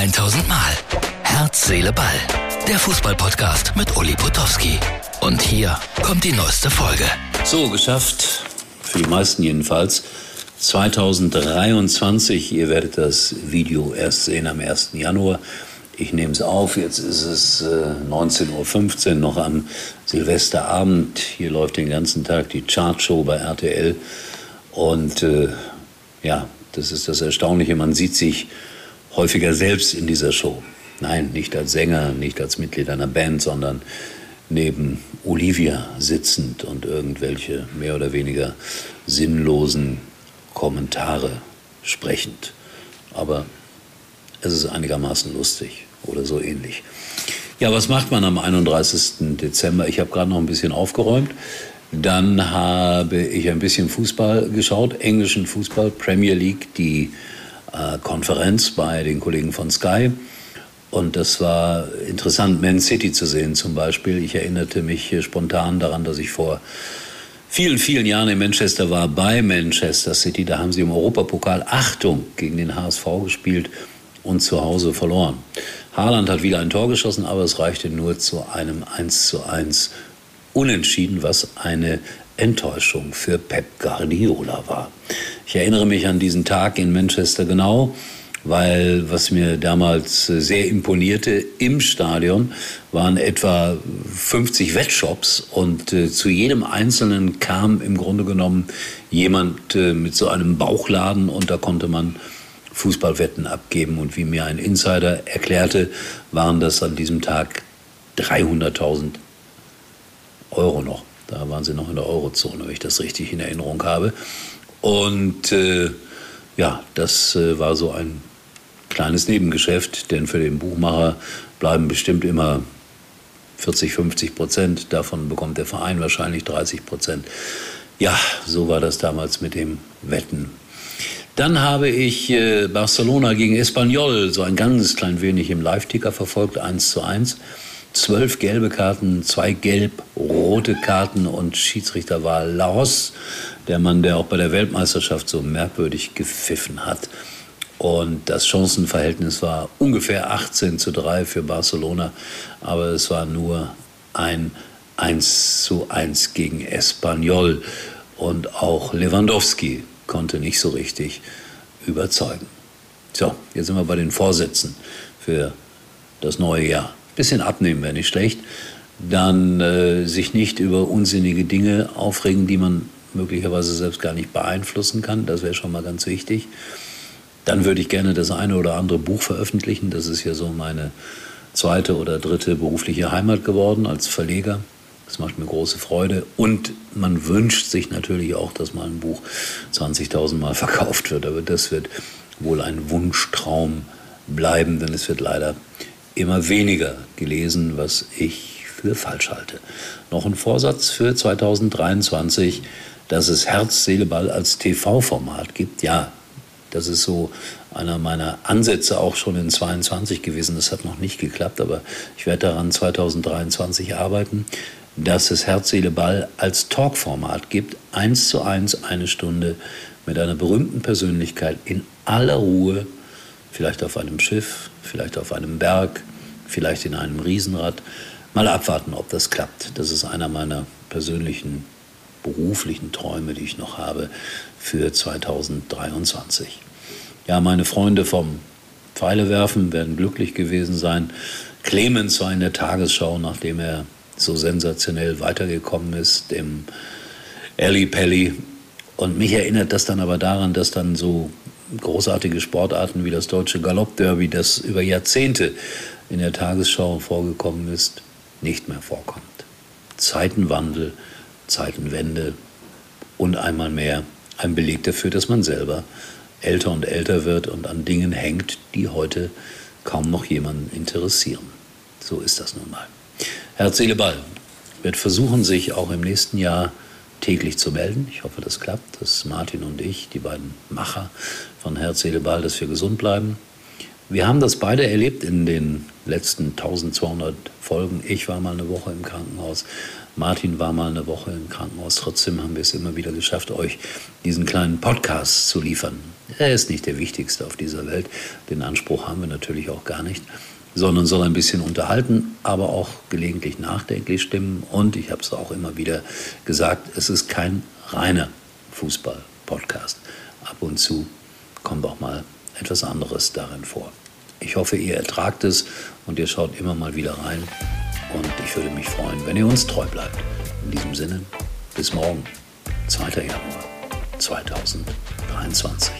1000 Mal. Herz, Seele, Ball. Der Fußballpodcast mit Uli Potowski. Und hier kommt die neueste Folge. So, geschafft. Für die meisten jedenfalls. 2023, ihr werdet das Video erst sehen am 1. Januar. Ich nehme es auf, jetzt ist es äh, 19.15 Uhr, noch am Silvesterabend. Hier läuft den ganzen Tag die Chartshow bei RTL. Und äh, ja, das ist das Erstaunliche, man sieht sich häufiger selbst in dieser Show. Nein, nicht als Sänger, nicht als Mitglied einer Band, sondern neben Olivia sitzend und irgendwelche mehr oder weniger sinnlosen Kommentare sprechend. Aber es ist einigermaßen lustig oder so ähnlich. Ja, was macht man am 31. Dezember? Ich habe gerade noch ein bisschen aufgeräumt. Dann habe ich ein bisschen Fußball geschaut, englischen Fußball, Premier League, die Konferenz bei den Kollegen von Sky. Und das war interessant, Man City zu sehen zum Beispiel. Ich erinnerte mich spontan daran, dass ich vor vielen, vielen Jahren in Manchester war, bei Manchester City. Da haben sie im Europapokal Achtung gegen den HSV gespielt und zu Hause verloren. Haaland hat wieder ein Tor geschossen, aber es reichte nur zu einem 1 zu 1 Unentschieden, was eine Enttäuschung für Pep Guardiola war. Ich erinnere mich an diesen Tag in Manchester genau, weil was mir damals sehr imponierte im Stadion waren etwa 50 Wettshops und äh, zu jedem einzelnen kam im Grunde genommen jemand äh, mit so einem Bauchladen und da konnte man Fußballwetten abgeben und wie mir ein Insider erklärte, waren das an diesem Tag 300.000 Euro noch. Da waren sie noch in der Eurozone, wenn ich das richtig in Erinnerung habe. Und äh, ja, das äh, war so ein kleines Nebengeschäft, denn für den Buchmacher bleiben bestimmt immer 40, 50 Prozent. Davon bekommt der Verein wahrscheinlich 30 Prozent. Ja, so war das damals mit dem Wetten. Dann habe ich äh, Barcelona gegen Espanyol so ein ganz klein wenig im Live-Ticker verfolgt, 1 zu 1 zwölf gelbe Karten, zwei gelb-rote Karten und Schiedsrichter war Laos, der Mann, der auch bei der Weltmeisterschaft so merkwürdig gepfiffen hat. Und das Chancenverhältnis war ungefähr 18 zu 3 für Barcelona, aber es war nur ein 1 zu 1 gegen Espanyol. Und auch Lewandowski konnte nicht so richtig überzeugen. So, jetzt sind wir bei den Vorsätzen für das neue Jahr bisschen abnehmen wäre nicht schlecht. Dann äh, sich nicht über unsinnige Dinge aufregen, die man möglicherweise selbst gar nicht beeinflussen kann. Das wäre schon mal ganz wichtig. Dann würde ich gerne das eine oder andere Buch veröffentlichen. Das ist ja so meine zweite oder dritte berufliche Heimat geworden als Verleger. Das macht mir große Freude. Und man wünscht sich natürlich auch, dass mal ein Buch 20.000 Mal verkauft wird. Aber das wird wohl ein Wunschtraum bleiben, denn es wird leider immer weniger gelesen, was ich für falsch halte. Noch ein Vorsatz für 2023, dass es Herz, Seele, Ball als TV-Format gibt. Ja, das ist so einer meiner Ansätze auch schon in 22 gewesen. Das hat noch nicht geklappt, aber ich werde daran 2023 arbeiten, dass es Herz, Seele, Ball als Talkformat gibt. Eins zu eins, eine Stunde mit einer berühmten Persönlichkeit in aller Ruhe Vielleicht auf einem Schiff, vielleicht auf einem Berg, vielleicht in einem Riesenrad. Mal abwarten, ob das klappt. Das ist einer meiner persönlichen beruflichen Träume, die ich noch habe für 2023. Ja, meine Freunde vom Pfeilewerfen werden glücklich gewesen sein. Clemens war in der Tagesschau, nachdem er so sensationell weitergekommen ist, dem Ellie Pelli. Und mich erinnert das dann aber daran, dass dann so großartige Sportarten wie das deutsche Galoppderby, das über Jahrzehnte in der Tagesschau vorgekommen ist, nicht mehr vorkommt. Zeitenwandel, Zeitenwende und einmal mehr ein Beleg dafür, dass man selber älter und älter wird und an Dingen hängt, die heute kaum noch jemanden interessieren. So ist das nun mal. Herz, Seele, Ball wird versuchen, sich auch im nächsten Jahr täglich zu melden. Ich hoffe, das klappt, dass Martin und ich, die beiden Macher von Herz, Seele, Ball, dass wir gesund bleiben. Wir haben das beide erlebt in den letzten 1200 Folgen. Ich war mal eine Woche im Krankenhaus. Martin war mal eine Woche im Krankenhaus. Trotzdem haben wir es immer wieder geschafft, euch diesen kleinen Podcast zu liefern. Er ist nicht der wichtigste auf dieser Welt. Den Anspruch haben wir natürlich auch gar nicht sondern soll ein bisschen unterhalten, aber auch gelegentlich nachdenklich stimmen. Und ich habe es auch immer wieder gesagt, es ist kein reiner Fußball-Podcast. Ab und zu kommt auch mal etwas anderes darin vor. Ich hoffe, ihr ertragt es und ihr schaut immer mal wieder rein. Und ich würde mich freuen, wenn ihr uns treu bleibt. In diesem Sinne, bis morgen, 2. Januar 2023.